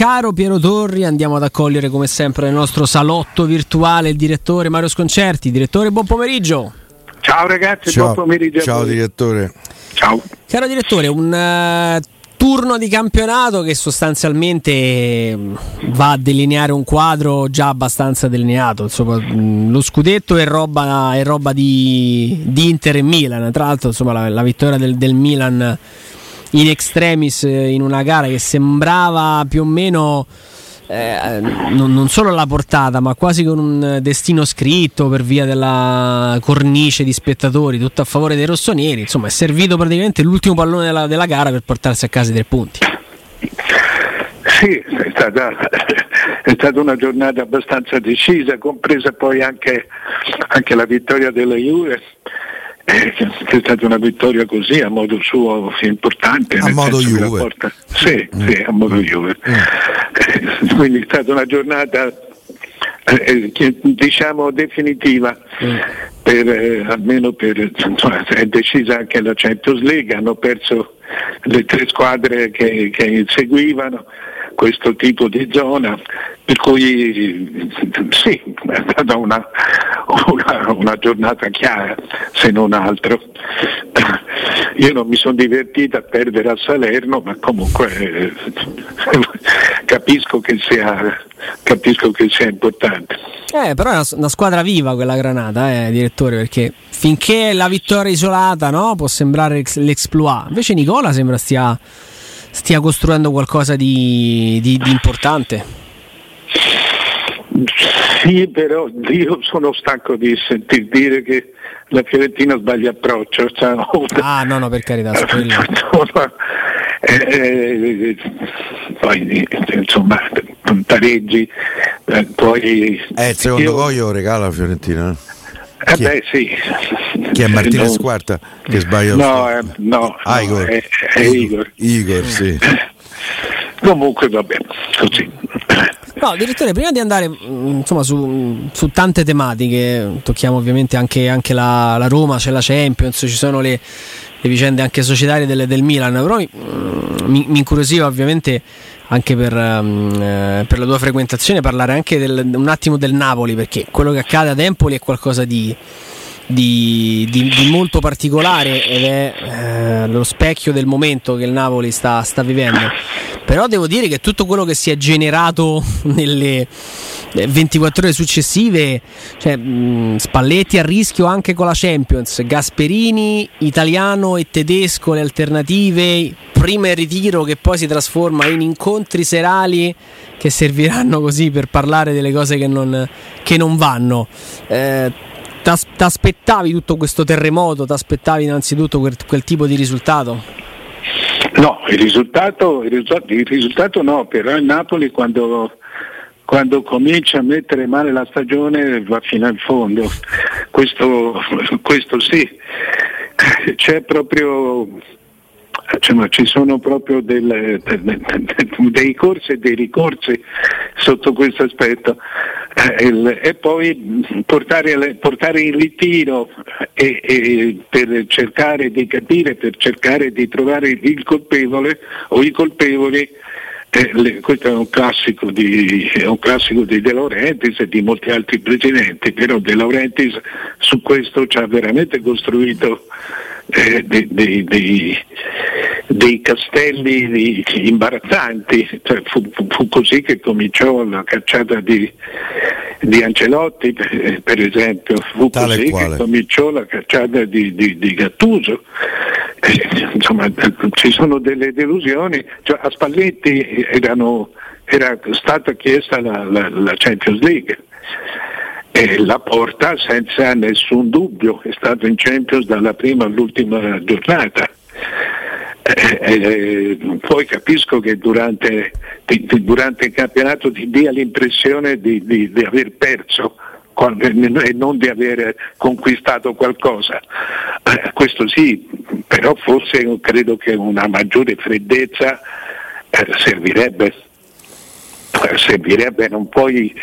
caro Piero Torri, andiamo ad accogliere come sempre nel nostro salotto virtuale il direttore Mario Sconcerti. Direttore, buon pomeriggio. Ciao ragazzi, Ciao, buon pomeriggio. ciao direttore. Ciao. Caro direttore, un uh, turno di campionato che sostanzialmente mm, va a delineare un quadro già abbastanza delineato. Insomma, mm, lo scudetto è roba, è roba di, di, Inter e Milan. Tra l'altro, insomma, la, la vittoria del, del Milan in extremis eh, in una gara che sembrava più o meno eh, non, non, solo la portata, ma quasi con un destino scritto per via della cornice di spettatori, tutto a favore dei rossoneri. Insomma, è servito praticamente l'ultimo pallone della, della gara per portarsi a casa i tre punti. Sì, è stata, è stata, una giornata abbastanza decisa, compresa poi anche, anche la vittoria della Juve eh, è stata una vittoria così a modo suo importante. A modo Juve. Porta... Sì, mm. sì, a modo Juve. Mm. Eh, quindi è stata una giornata eh, diciamo definitiva. Mm. Per, eh, almeno per insomma, è decisa anche la Champions League, hanno perso le tre squadre che, che seguivano questo tipo di zona, per cui sì, è stata una, una, una giornata chiara, se non altro. Io non mi sono divertito a perdere a Salerno, ma comunque eh, capisco, che sia, capisco che sia importante. Eh, però è una, una, squadra viva quella Granata, eh, direttore, perché finché la vittoria isolata no, può sembrare l'exploit, invece Nicola sembra stia stia costruendo qualcosa di, di, di importante. Sì, però io sono stanco di sentir dire che la Fiorentina sbaglia approccio. Cioè, ah, no, no, per carità, eh, eh, poi insomma pareggi eh, poi eh, secondo io... voi io regalo la Fiorentina eh beh sì chi è Martinez no. Quarta che sbaglia no, eh, no, ah, Igor. È, è Igor. Igor sì. comunque va bene così No, direttore, prima di andare mm, insomma, su, su, tante tematiche, tocchiamo ovviamente anche, anche la, la, Roma, c'è la Champions, ci sono le, le vicende anche societarie del, del Milan, però mi, mi, mi incuriosiva ovviamente anche per, um, per, la tua frequentazione parlare anche del, un attimo del Napoli, perché quello che accade ad Empoli è qualcosa di di, di, di, molto particolare ed è eh, lo specchio del momento che il Napoli sta, sta, vivendo. Però devo dire che tutto quello che si è generato nelle 24 ore successive, cioè, mh, Spalletti a rischio anche con la Champions, Gasperini, italiano e tedesco, le alternative, prima il ritiro che poi si trasforma in incontri serali che serviranno così per parlare delle cose che non, che non vanno. Eh, ti aspettavi tutto questo terremoto? Ti aspettavi innanzitutto quel, quel, tipo di risultato? No, il risultato, il risultato, il risultato no, però il Napoli quando, quando, comincia a mettere male la stagione va fino in fondo. Questo, questo sì, c'è proprio cioè, ci sono proprio del, dei corsi e dei ricorsi sotto questo aspetto e poi portare, portare in ritiro e, e per cercare di capire, per cercare di trovare il colpevole o i colpevoli eh, le, questo è un classico di, è un classico di De Laurentiis e di molti altri presidenti, però De Laurentiis su questo ci ha veramente costruito eh, dei, dei, dei, dei, castelli imbarazzanti. Cioè, fu, fu, così che cominciò la cacciata di, di Ancelotti, per, per, esempio, fu Tale così quale. che cominciò la cacciata di, di, di Gattuso. Eh, insomma, ci sono delle delusioni. Cioè, a Spalletti erano, era stata chiesta la, la, la Champions League e la porta senza nessun dubbio, è stato in Champions dalla prima all'ultima giornata. Eh, eh, poi capisco che durante, di, durante, il campionato ti dia l'impressione di, di, di aver perso e non di aver conquistato qualcosa. Eh, questo sì, però forse credo che una maggiore freddezza eh, servirebbe servirebbe, non puoi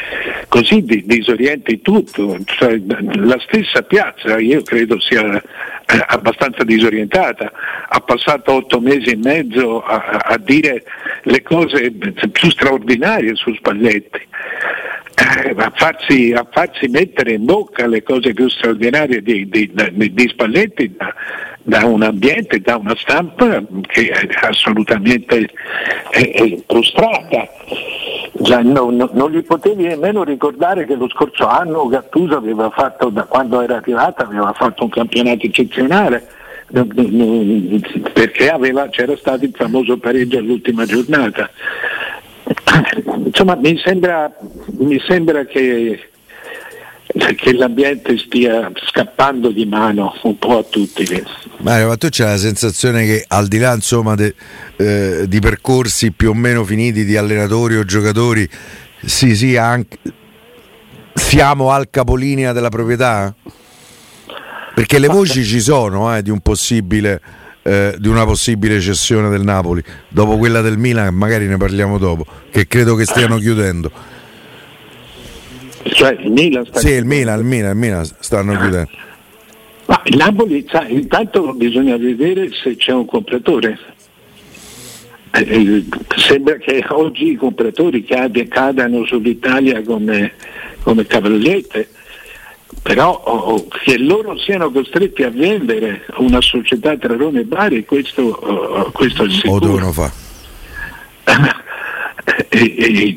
così disorienti tutto, cioè, la stessa piazza io credo sia eh, abbastanza disorientata, ha passato otto mesi e mezzo a, a dire le cose più straordinarie su Spalletti. Eh, a, farsi, a, farsi, mettere in bocca le cose più straordinarie di, di, di, Spalletti da, da, un ambiente, da una stampa che è assolutamente è, è prostrata. Già, no, no, non gli potevi nemmeno ricordare che lo scorso anno Gattuso aveva fatto, da quando era arrivata, aveva fatto un campionato eccezionale perché aveva, c'era stato il famoso pareggio all'ultima giornata. Insomma, mi sembra, mi sembra che, che, l'ambiente stia scappando di mano un po' a tutti. Mario, ma tu c'è la sensazione che al di là insomma, de, eh, di percorsi più o meno finiti di allenatori o giocatori, sì, sì, anche, siamo al capolinea della proprietà? Perché le voci ci sono eh, di un possibile eh, di una possibile cessione del Napoli, dopo quella del Milan, magari ne parliamo dopo, che credo che stiano chiudendo. Cioè il Milan sta Sì, il Milan, il Milan, il Milan stanno ah. chiudendo. Ma il Napoli, sa, intanto bisogna vedere se c'è un compratore. Eh, eh sembra che oggi i compratori cadano sull'Italia come, come cavallette però oh, che loro siano costretti a vendere una società tra Roma e Bari, questo, oh, questo è sicuro. O devono fare. E, e,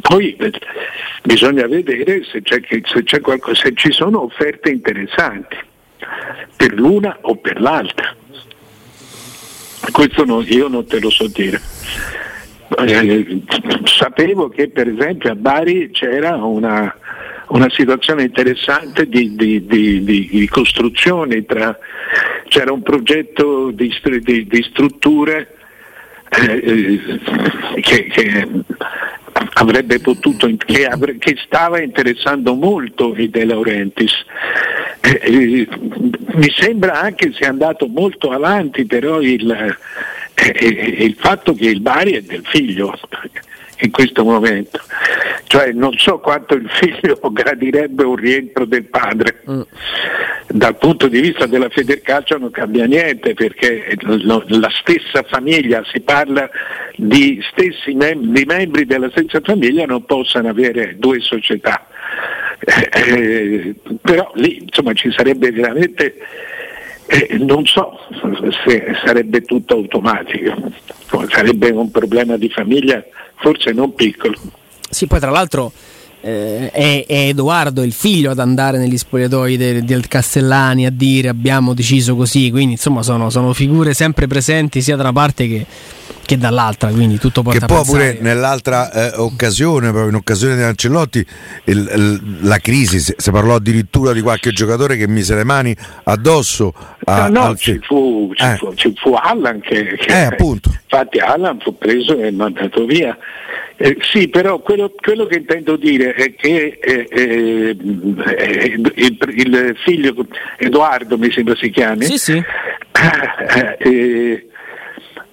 poi bisogna vedere se, c'è, se, c'è qualcosa, se ci sono offerte interessanti per l'una o per l'altra. Questo no, io non te lo so dire. Eh, sapevo che per esempio a Bari c'era una, una situazione interessante di, di, di, di costruzione, tra, c'era un progetto di, strutture che, che, avrebbe potuto, che, che, stava interessando molto i De Laurentiis. Eh, eh, mi sembra anche sia andato molto avanti però il, eh, eh, il fatto che il Bari è del figlio in questo momento. Cioè non so quanto il figlio gradirebbe un rientro del padre. Mm. Dal punto di vista della Federcalcio non cambia niente perché la stessa famiglia, si parla di stessi mem- di membri della stessa famiglia non possano avere due società. Eh, eh, però lì insomma ci sarebbe veramente eh, non so se sarebbe tutto automatico, sarebbe un problema di famiglia forse non piccolo. Sì, poi tra l'altro eh, è, è, Edoardo, il figlio, ad andare negli spogliatoi del, del, Castellani a dire abbiamo deciso così, quindi insomma sono, sono figure sempre presenti sia da una parte che, che dall'altra, quindi tutto porta che poi pure nell'altra eh, occasione, proprio in occasione di Ancelotti, il, il, la crisi, si, si, parlò addirittura di qualche giocatore che mise le mani addosso. A, no, no ci, fu, ci, eh. fu, ci, fu, Allan che, che eh, appunto. infatti Allan fu preso e mandato via. Eh, sì, però quello, quello, che intendo dire è che eh, eh, eh il, il, figlio Edoardo, mi sembra si chiami, sì, sì.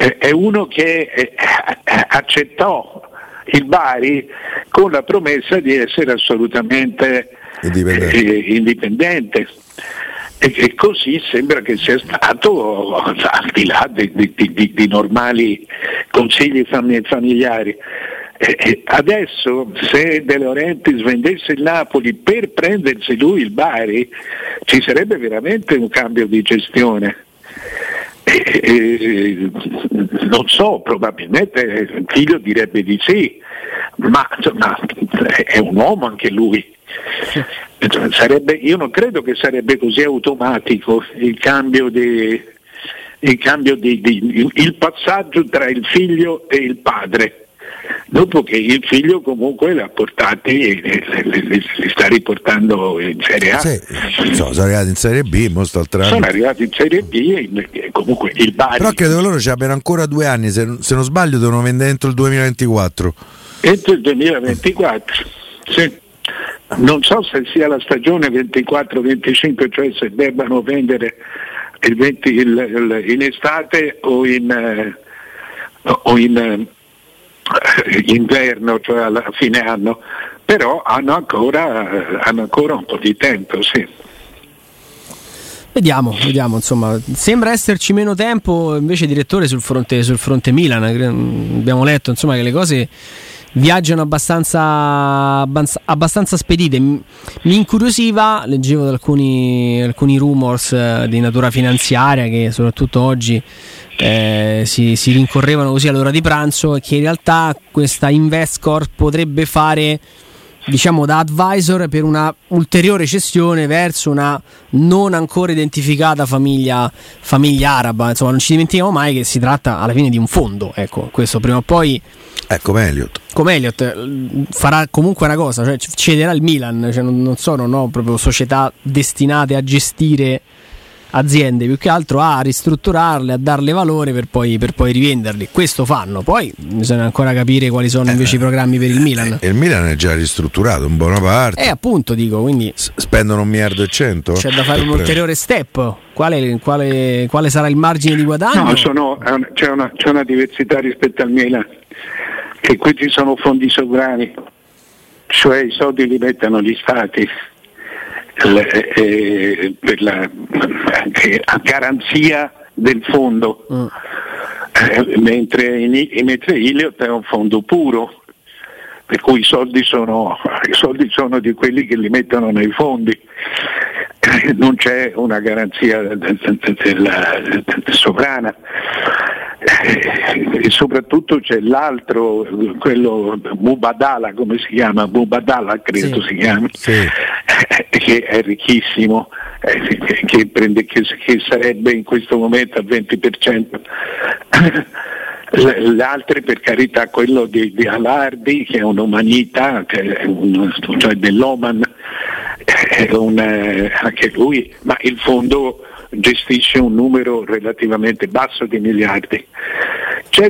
Eh, è uno che accettò il Bari con la promessa di essere assolutamente indipendente. indipendente. E, così sembra che sia stato al di là di, di, di, di normali consigli familiari. Eh, adesso se De Laurentiis vendesse il Napoli per prendersi lui il Bari ci sarebbe veramente un cambio di gestione. Eh, non so, probabilmente il figlio direbbe di sì, ma insomma, è un uomo anche lui. Sarebbe, io non credo che sarebbe così automatico il cambio di, il, cambio di, di, il passaggio tra il figlio e il padre dopo che il figlio comunque li ha portati e li, sta riportando in Serie A. Sì, sono arrivati in Serie B, sono arrivati in Serie B e comunque il Bari. Però credo che loro ci abbiano ancora due anni, se, se, non sbaglio devono vendere entro il 2024. Entro il 2024, sì. Non so se sia la stagione 24-25, cioè se debbano vendere il 20, il, il, in estate o in, eh, o in inverno, cioè alla fine anno, però hanno ancora, hanno ancora un po' di tempo, sì. Vediamo, vediamo, insomma, sembra esserci meno tempo invece direttore sul fronte, sul fronte Milan, abbiamo letto insomma, che le cose viaggiano abbastanza, abbastanza spedite. Mi incuriosiva, leggevo alcuni, alcuni rumors eh, di natura finanziaria che soprattutto oggi eh, si, si, rincorrevano così all'ora di pranzo e che in realtà questa Investcorp potrebbe fare diciamo da advisor per una ulteriore cessione verso una non ancora identificata famiglia, famiglia araba. Insomma, non ci dimentichiamo mai che si tratta alla fine di un fondo. Ecco, questo prima o poi. Eh, come Elliot. Come Elliot farà comunque una cosa, cioè cederà il Milan, cioè non, non sono no, proprio società destinate a gestire aziende più che altro a ristrutturarle, a darle valore per poi, per poi rivenderli. Questo fanno. Poi bisogna ancora capire quali sono eh, invece i programmi per il Milan. Eh, il Milan è già ristrutturato in buona parte. Eh, appunto, dico, quindi S- spendono un miliardo e cento. C'è da fare un ulteriore step. Quale, quale, quale, sarà il margine di guadagno? No, sono, c'è, una, c'è una diversità rispetto al Milan, che qui ci sono fondi sovrani, cioè i soldi li mettono gli stati eh, per la, eh, a garanzia del fondo, mm. eh, mentre, mentre Iliot è un fondo puro, per cui i soldi sono, i soldi sono di quelli che li mettono nei fondi. Non c'è una garanzia sovrana e soprattutto c'è l'altro, quello Mubadala, come si chiama? Mubadala credo sì. si chiami, sì. che è ricchissimo, eh, che, prende, che, che sarebbe in questo momento al 20%. L'altro per carità quello di, di Alardi che è un'umanità, che un, cioè dell'Oman, è un, eh, anche lui, ma il fondo gestisce un numero relativamente basso di miliardi. Cioè,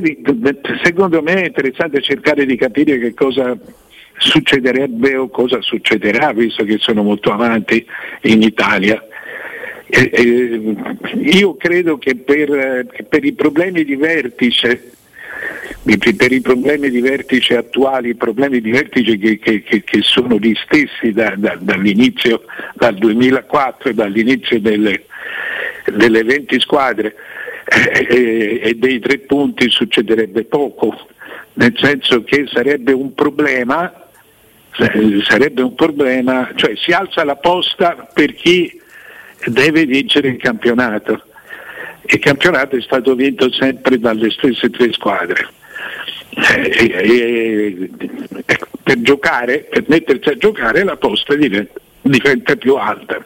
secondo me è interessante cercare di capire che cosa succederebbe o cosa succederà, visto che sono molto avanti in Italia. Eh, eh, io credo che per, per, i problemi di vertice, per i problemi di vertice attuali, i problemi di vertice che, che, che sono gli stessi da, da, dall'inizio, dal 2004, dall'inizio delle, delle 20 squadre eh, eh, e dei tre punti succederebbe poco, nel senso che sarebbe un problema, sarebbe un problema, cioè si alza la posta per chi deve vincere il campionato. Il campionato è stato vinto sempre dalle stesse tre squadre. E, e, e, per giocare, per mettersi a giocare la posta diventa, diventa più alta.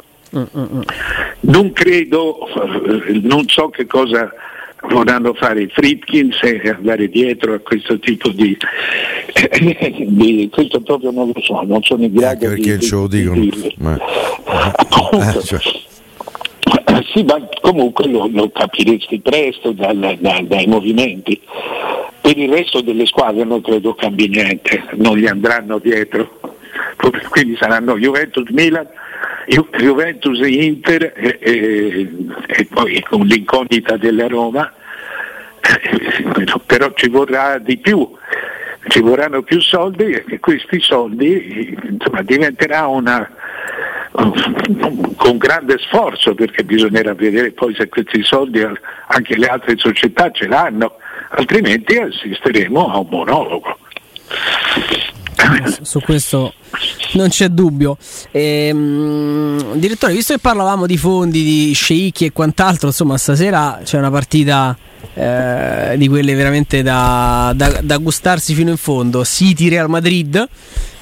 Non credo, non so che cosa vorranno fare i Fritkins e andare dietro a questo tipo di, di, questo proprio non lo so, non sono in grado perché di, ce lo dicono. Di, ma... eh, cioè. Sì, ma comunque lo, lo capiresti presto dal, dal, dai movimenti. Per il resto delle squadre non credo cambi niente, non gli andranno dietro. Quindi saranno Juventus, Milan, Juventus e Inter e, e, e, poi con l'incognita della Roma, però ci vorrà di più, ci vorranno più soldi e questi soldi insomma, diventerà una, con grande sforzo perché bisognerà vedere poi se questi soldi anche le altre società ce l'hanno, altrimenti assisteremo a un monologo. Su questo non c'è dubbio. Ehm, direttore, visto che parlavamo di fondi, di sceicchi e quant'altro, insomma, stasera c'è una partita eh, di quelle veramente da, da, da, gustarsi fino in fondo. City Real Madrid.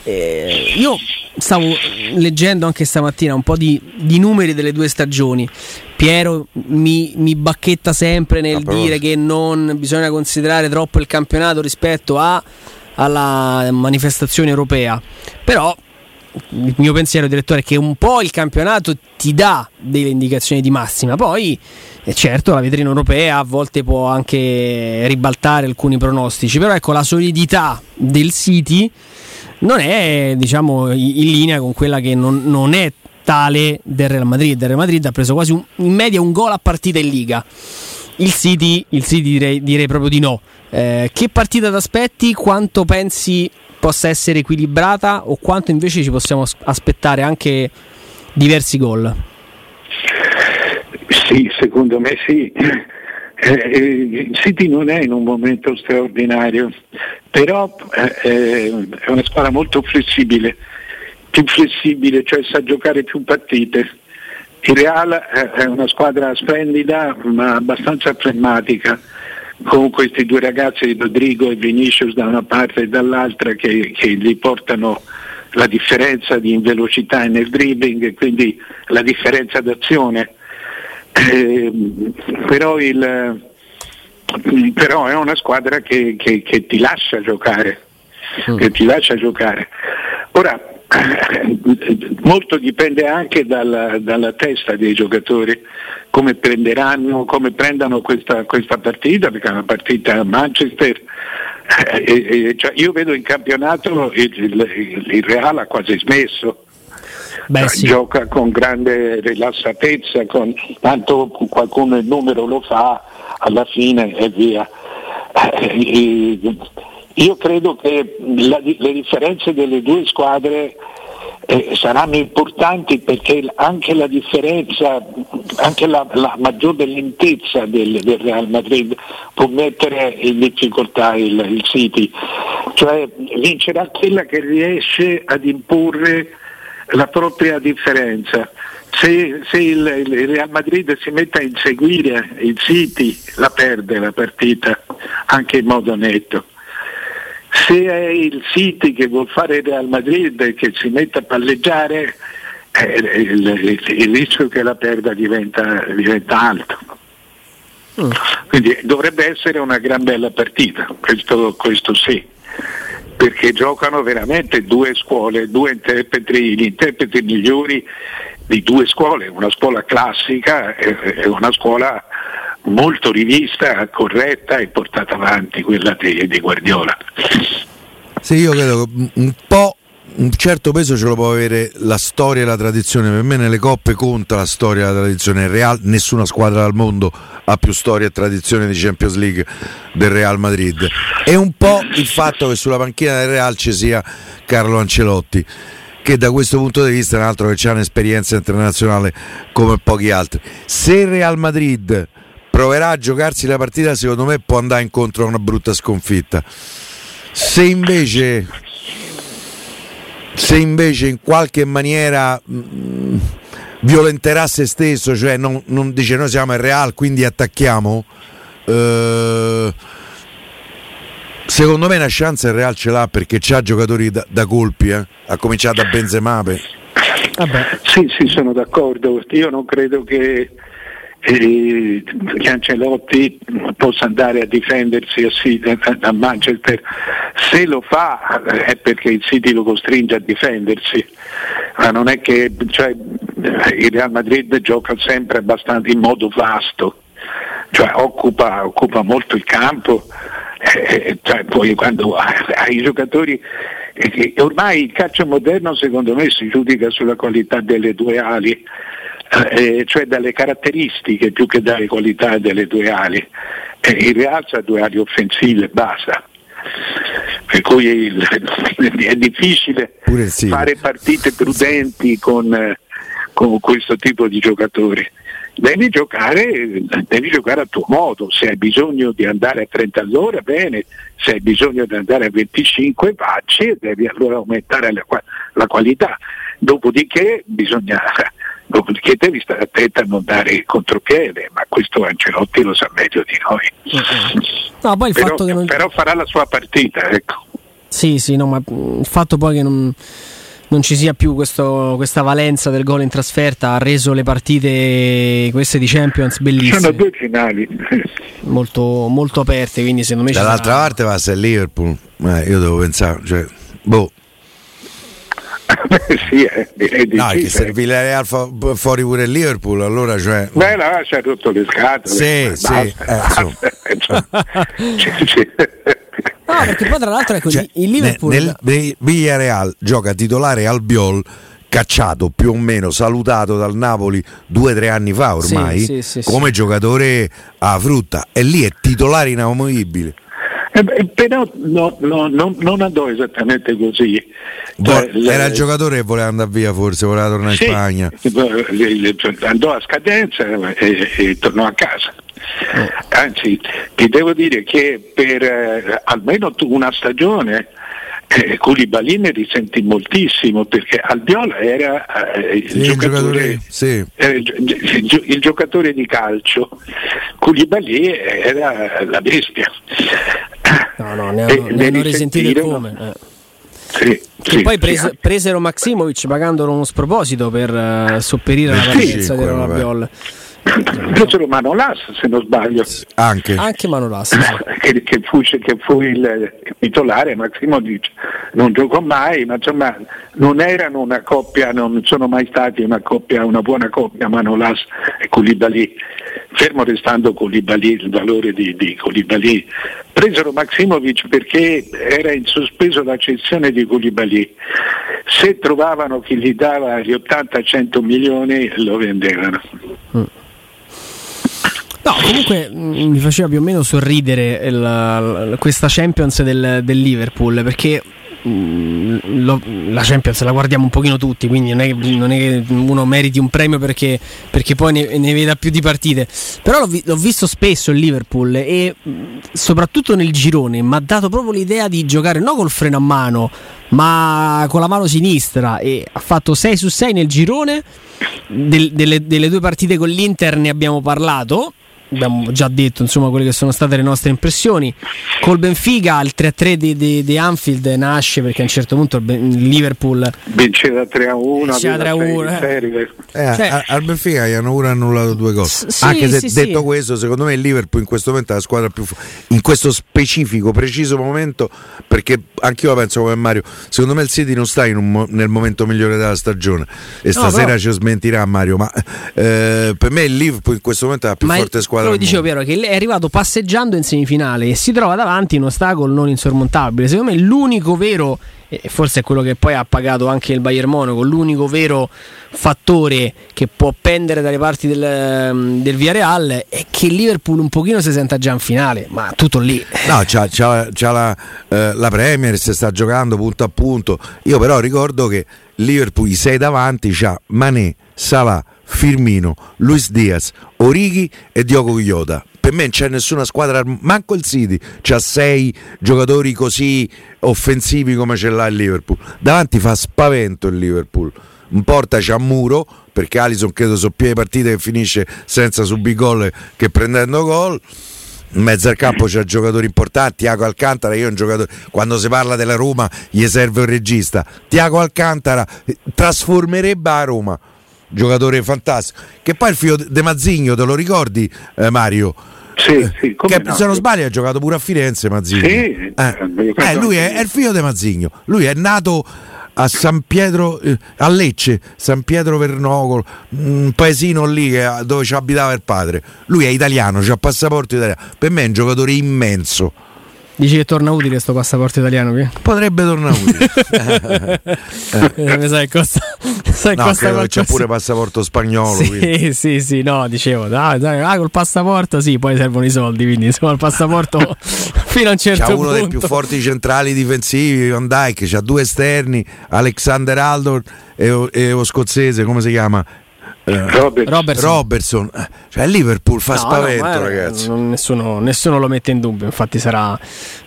Eh, io stavo leggendo anche stamattina un po' di, di numeri delle due stagioni. Piero mi, mi bacchetta sempre nel dire che non bisogna considerare troppo il campionato rispetto a alla manifestazione europea. Però il mio pensiero, direttore, è che un po' il campionato ti dà delle indicazioni di massima, poi eh, certo la vetrina europea a volte può anche ribaltare alcuni pronostici, però ecco la solidità del City non è diciamo in linea con quella che non, non è tale del Real Madrid. Il Real Madrid ha preso quasi un, in media un gol a partita in Liga il City, il City direi, direi proprio di no. Eh, che partita ti aspetti? Quanto pensi possa essere equilibrata o quanto invece ci possiamo aspettare anche diversi gol? Sì, secondo me sì. Eh, il City non è in un momento straordinario, però eh, è una squadra molto flessibile, più flessibile, cioè sa giocare più partite. Il Real è una squadra splendida ma abbastanza flemmatica con questi due ragazzi, Rodrigo e Vinicius da una parte e dall'altra che, che gli portano la differenza di velocità nel dribbling e quindi la differenza d'azione. Eh, però, il, però, è una squadra che, che, che ti lascia giocare. Mm. Che ti lascia giocare. Ora, molto dipende anche dalla, dalla, testa dei giocatori, come prenderanno, come prendano questa, questa partita, perché è una partita a Manchester. Eh, eh, cioè io vedo in campionato il, il, il Real ha quasi smesso. Beh, cioè, sì. Gioca con grande rilassatezza, con, tanto qualcuno il numero lo fa alla fine e via. Eh, io credo che la, le differenze delle due squadre eh, saranno importanti perché anche la differenza, anche la, la maggiore lentezza del, del, Real Madrid può mettere in difficoltà il, il City, cioè vincerà quella che riesce ad imporre la propria differenza. Se, se il, il, Real Madrid si mette a inseguire il City la perde la partita anche in modo netto se è il City che vuol fare il Real Madrid e che si mette a palleggiare, eh, il, il, il, rischio che la perda diventa, diventa alto. Mm. Quindi dovrebbe essere una gran bella partita, questo, questo sì, perché giocano veramente due scuole, due interpreti, gli interpreti migliori di due scuole, una scuola classica e una scuola molto rivista, corretta e portata avanti quella di, di Guardiola. Sì, io credo che un po' un certo peso ce lo può avere la storia e la tradizione. Per me nelle coppe conta la storia e la tradizione. Real, nessuna squadra al mondo ha più storia e tradizione di Champions League del Real Madrid. E un po' il fatto che sulla panchina del Real ci sia Carlo Ancelotti che da questo punto di vista è un altro che ha un'esperienza internazionale come pochi altri. Se il Real Madrid proverà a giocarsi la partita, secondo me può andare incontro a una brutta sconfitta. Se invece, se invece in qualche maniera mh, mm, violenterà se stesso, cioè non, non, dice noi siamo il Real, quindi attacchiamo, eh, secondo me una chance il Real ce l'ha perché ha giocatori da, da colpi, eh? ha cominciato da Benzemape. Vabbè. Sì, sì, sono d'accordo. Io non credo che eh, che Ancelotti possa andare a difendersi a, a, Manchester. Se lo fa eh, è perché il City lo costringe a difendersi, ma non è che cioè, il Real Madrid gioca sempre abbastanza in modo vasto, cioè occupa, occupa molto il campo. Eh, cioè, poi quando hai i giocatori eh, ormai il calcio moderno secondo me si giudica sulla qualità delle due ali eh, cioè dalle caratteristiche più che dalle qualità delle due ali. Eh, il Real ha due ali offensive, basta. Per cui il, è difficile fare partite prudenti con, con questo tipo di giocatori. Devi giocare, devi giocare, a tuo modo, se hai bisogno di andare a 30 all'ora bene, se hai bisogno di andare a 25 facci e devi allora aumentare la, la qualità. Dopodiché bisogna dopodiché devi stare attento a non dare contropiede, ma questo Ancelotti lo sa meglio di noi. No, poi il però, fatto che non... però farà la sua partita, ecco. Sì, sì, no, ma il fatto poi che non, non ci sia più questo, questa valenza del gol in trasferta ha reso le partite queste di Champions bellissime. Sono due finali. Molto, molto aperte, quindi secondo me... Dall'altra sarà... parte va a essere Liverpool, eh, io devo pensare, cioè, boh sì, eh, direi di no, sì, che se il Villarreal fa, fuori pure il Liverpool, allora cioè... Beh, là ci ha rotto le scatole. Sì, sì. Eh, no, perché poi tra l'altro ecco, cioè, il Liverpool... Nel, nel Villarreal gioca titolare Albiol cacciato più o meno, salutato dal Napoli due o tre anni fa ormai, Sì, sì, sì, come giocatore a frutta e lì è titolare inamovibile. Eh però no, no, no, non andò esattamente così. Cioè, Era il giocatore che voleva andare via forse, voleva tornare Sì, in Spagna. andò a scadenza e, e tornò a casa. Anzi, ti devo dire che per eh, almeno una stagione eh, Koulibaly ne risentì moltissimo perché Albiola era eh, il, Sì, il giocatore, giocatore, sì. eh, il, il giocatore di calcio, Koulibaly era la bestia. No, no, ne E hanno, ne hanno risentito il risentirono. come. eh. Sì, Che sì, poi sì, prese- presero Maximovic pagandolo uno sproposito per eh, sopperire alla Sì, partenza di quello, Rola beh. Presero Manolas se non sbaglio. Anche. Anche Manolas. che, che fu, che fu il titolare Maximovic non giocò mai ma insomma non erano una coppia non sono mai stati una coppia una buona coppia Manolas e Koulibaly fermo restando Koulibaly il valore di, di Koulibaly presero Maximovic perché era in sospeso la cessione di Koulibaly se trovavano chi gli dava gli 80-100 milioni lo vendevano No, comunque mh, mi faceva più o meno sorridere il- l- questa Champions del, del Liverpool perché mh, lo- la Champions la guardiamo un pochino tutti, quindi non è, non è che uno meriti un premio perché, perché poi ne, ne veda più di partite. Però l'ho, l'ho visto spesso il Liverpool e mh, soprattutto nel girone mi ha dato proprio l'idea di giocare non col freno a mano, ma con la mano sinistra e ha fatto 6 su 6 nel girone. Del- delle, delle due partite con l'Inter ne abbiamo parlato. Abbiamo già detto insomma quelle che sono state le nostre impressioni. Col Benfica il 3-3 di, di- di Anfield nasce perché a un certo punto il Liverpool vinceva 3-1 Vinceva aveva 3-1, sei eh. serie. Eh, Cioè- a- al Benfica gli hanno pure annullato due gol. S- sì, Anche se sì, detto sì. questo, secondo me il Liverpool in questo momento è la squadra più in questo specifico, preciso momento, perché anch'io la penso come Mario. Secondo me il City non sta in un mo- nel momento migliore della stagione. E stasera però- ci smentirà Mario. Ma eh, per me il Liverpool in questo momento è la più Ma forte il- squadra. Quello che dicevo. Piero che è arrivato passeggiando in semifinale e si trova davanti un ostacolo non insormontabile. Secondo me l'unico vero e forse è quello che poi ha pagato anche il Bayern Monaco, l'unico vero fattore che può pendere dalle parti del, del Villarreal è che il Liverpool un pochino si senta già in finale, ma tutto lì. No, c'ha, c'ha- c'ha la, eh, la Premier, si sta giocando punto a punto. Io però ricordo che Liverpool, i sei davanti, c'ha Mané, Salah, Firmino, Luis Diaz, Orighi e Diogo Iota. Per me non c'è nessuna squadra, manco il City, c'ha sei giocatori così offensivi come ce l'ha il Liverpool. Davanti fa spavento il Liverpool. In porta c'ha Muro, perché Alison credo sono più le partite che finisce senza subire gol che prendendo gol in mezzo al campo c'è giocatori importanti, Tiago Alcantara, io un giocatore, quando si parla della Roma gli serve un regista, Tiago Alcantara eh, trasformerebbe la Roma, giocatore fantastico, che poi il figlio De Mazzigno, te lo ricordi eh, Mario? Sì, sì, come che no? se non sbaglio ha giocato pure a Firenze Mazzigno. Sì, Eh, giocato eh, lui è, è il figlio di Mazzigno, lui è nato a San Pietro, eh, a Lecce, San Pietro Vernocolo, un paesino lì che- dove ci abitava il padre. Lui è italiano, ha passaporto italiano. Per me è un giocatore immenso. Dici che torna utile sto passaporto italiano qui? Potrebbe tornare utile. Eh, mi sa che costa, sa che no, costa c'è pure passaporto spagnolo. Sì, quindi. sì, sì, no, dicevo, dai, dai, ah, col passaporto sì, poi servono i soldi, quindi insomma il passaporto fino a un certo C'ha uno punto. dei più forti centrali difensivi, Van Dyke, c'ha due esterni, Alexander Aldor e, e lo scozzese, come si chiama? Robert, Robertson. Robertson. Eh, Cioè Liverpool fa No, no, spavento, ma, eh, ragazzi. non- nessuno, nessuno lo mette in dubbio. Infatti, sarà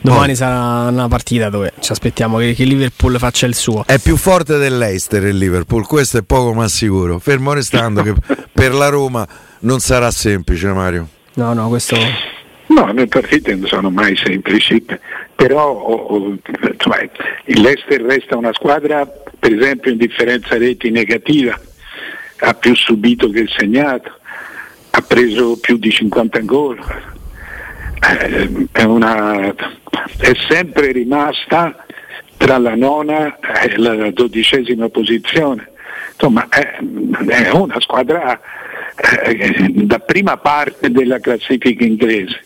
domani Oh. sarà una partita dove ci aspettiamo che, che il Liverpool faccia il suo. È più forte dell'Eister il Liverpool, questo è poco ma sicuro. Fermo restando che per la Roma non sarà semplice, Mario. No, no, questo. No, le partite non sono mai semplici, però oh, oh, insomma, il Leicester resta una squadra, per esempio, in differenza reti negativa, ha più subito che segnato, ha preso più di 50 gol, Eh, è, una- è sempre rimasta tra la nona e la dodicesima posizione. Insomma, è, è una squadra eh, da prima parte della classifica inglese.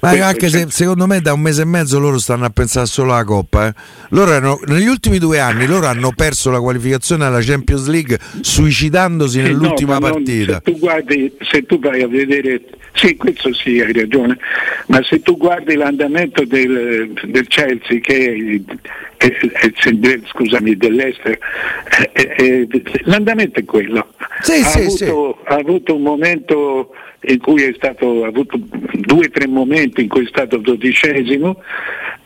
Ma anche se secondo me da un mese e mezzo loro stanno a pensare solo alla Coppa. Eh. Loro erano, negli ultimi due anni loro hanno perso la qualificazione alla Champions League suicidandosi nell'ultima no, partita. Non, se, tu guardi, se tu vai a vedere, sì, questo sì, hai ragione, ma se tu guardi l'andamento del, del Chelsea, che è, è, è, scusami, dell'Ester, l'andamento è quello. Sì, ha, sì, avuto, sì. ha avuto un momento in cui è stato, ha avuto due o tre momenti in cui è stato dodicesimo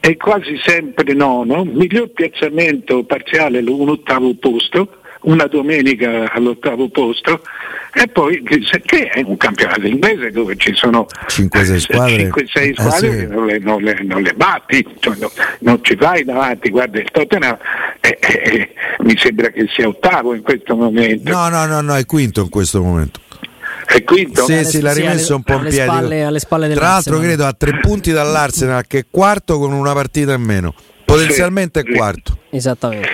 e quasi sempre nono, miglior piazzamento parziale un ottavo posto, una domenica all'ottavo posto e poi che è un campionato inglese dove ci sono 5-6 squadre, 5-6 squadre eh, sì. non, le, non, le, non, le, batti, cioè, no, non ci vai davanti, guarda il Tottenham eh, eh, mi sembra che sia ottavo in questo momento. No, no, no, no, è quinto in questo momento. È quinto? Sì, sì, l'ha rimesso un po' in piedi. Spalle, alle spalle Tra l'altro credo a tre punti dall'Arsenal che è quarto con una partita in meno. Potenzialmente è sì. quarto. Esattamente.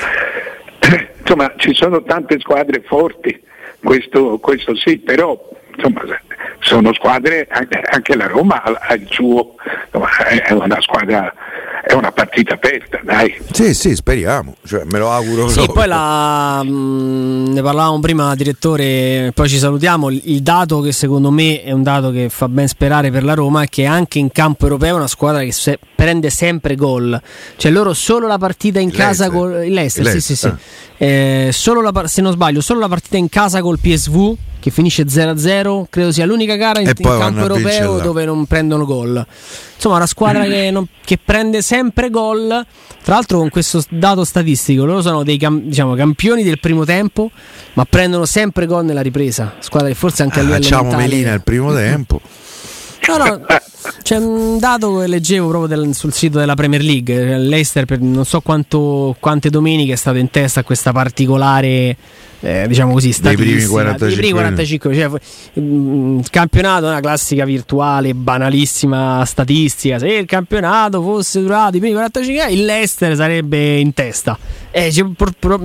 Insomma, ci sono tante squadre forti, questo, questo sì, però insomma, sono squadre, anche la Roma ha il suo, è una squadra è una partita aperta, dai. Sì, sì, speriamo, cioè, me lo auguro. Sì, poi la, mh, ne parlavamo prima, direttore, poi ci salutiamo. Il dato che secondo me è un dato che fa ben sperare per la Roma è che anche in campo europeo è una squadra che se, prende sempre gol. Cioè loro solo la partita in casa con Leicester, sì, sì, sì. Eh, solo la, se non sbaglio, solo la partita in casa col PSV che finisce 0-0, credo sia l'unica gara in, in campo europeo dove non prendono gol. Insomma, una squadra che, non, che, prende sempre gol. Tra l'altro, con questo dato statistico, loro sono dei diciamo, campioni del primo tempo, ma prendono sempre gol nella ripresa. Squadra che forse anche a livello Facciamo mentale... Melina il primo tempo. No, no, c'è un dato che leggevo proprio del, sul sito della Premier League. L'Eister, per non so quanto, quante domeniche è stato in testa a questa particolare. Eh, diciamo così, dei primi 45, dei primi 45 cioè, il campionato è una classica virtuale, banalissima statistica. Se il campionato fosse durato i primi 45, il Leicester sarebbe in testa. Eh, il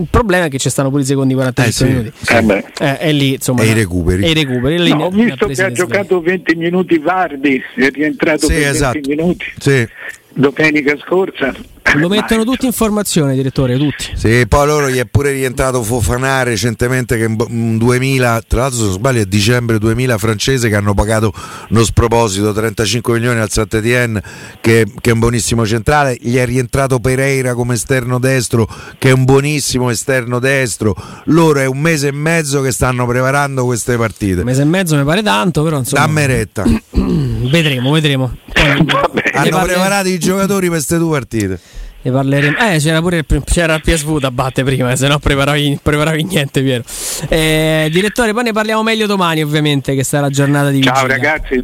problema è che ci stanno pure i secondi 45 eh sì, minuti. Sì. Eh, è lì, insomma, e i recuperi. E i recuperi. No, ho visto che ha giocato 20 minuti Vardi, è rientrato sì, per esatto. 20 minuti. Sì. Domenica scorsa. Lo mettono tutti in formazione, direttore, tutti. Sì, poi loro gli è pure rientrato Fofana recentemente che in 2000, tra l'altro se non sbaglio è dicembre 2000 francese che hanno pagato uno sproposito 35 milioni al Saint-Étienne che, che, è un buonissimo centrale, gli è rientrato Pereira come esterno destro che è un buonissimo esterno destro. Loro è un mese e mezzo che stanno preparando queste partite. Un mese e mezzo mi pare tanto, però insomma. Dammi retta. vedremo, vedremo. Poi, hanno preparato i giocatori per queste due partite. Ne parleremo. Eh, c'era pure il, c'era il PSV da batte prima, se no preparavi, preparavi niente, Piero. Eh, direttore, poi ne parliamo meglio domani, ovviamente, che sarà la giornata di Ciao vigilia. ragazzi.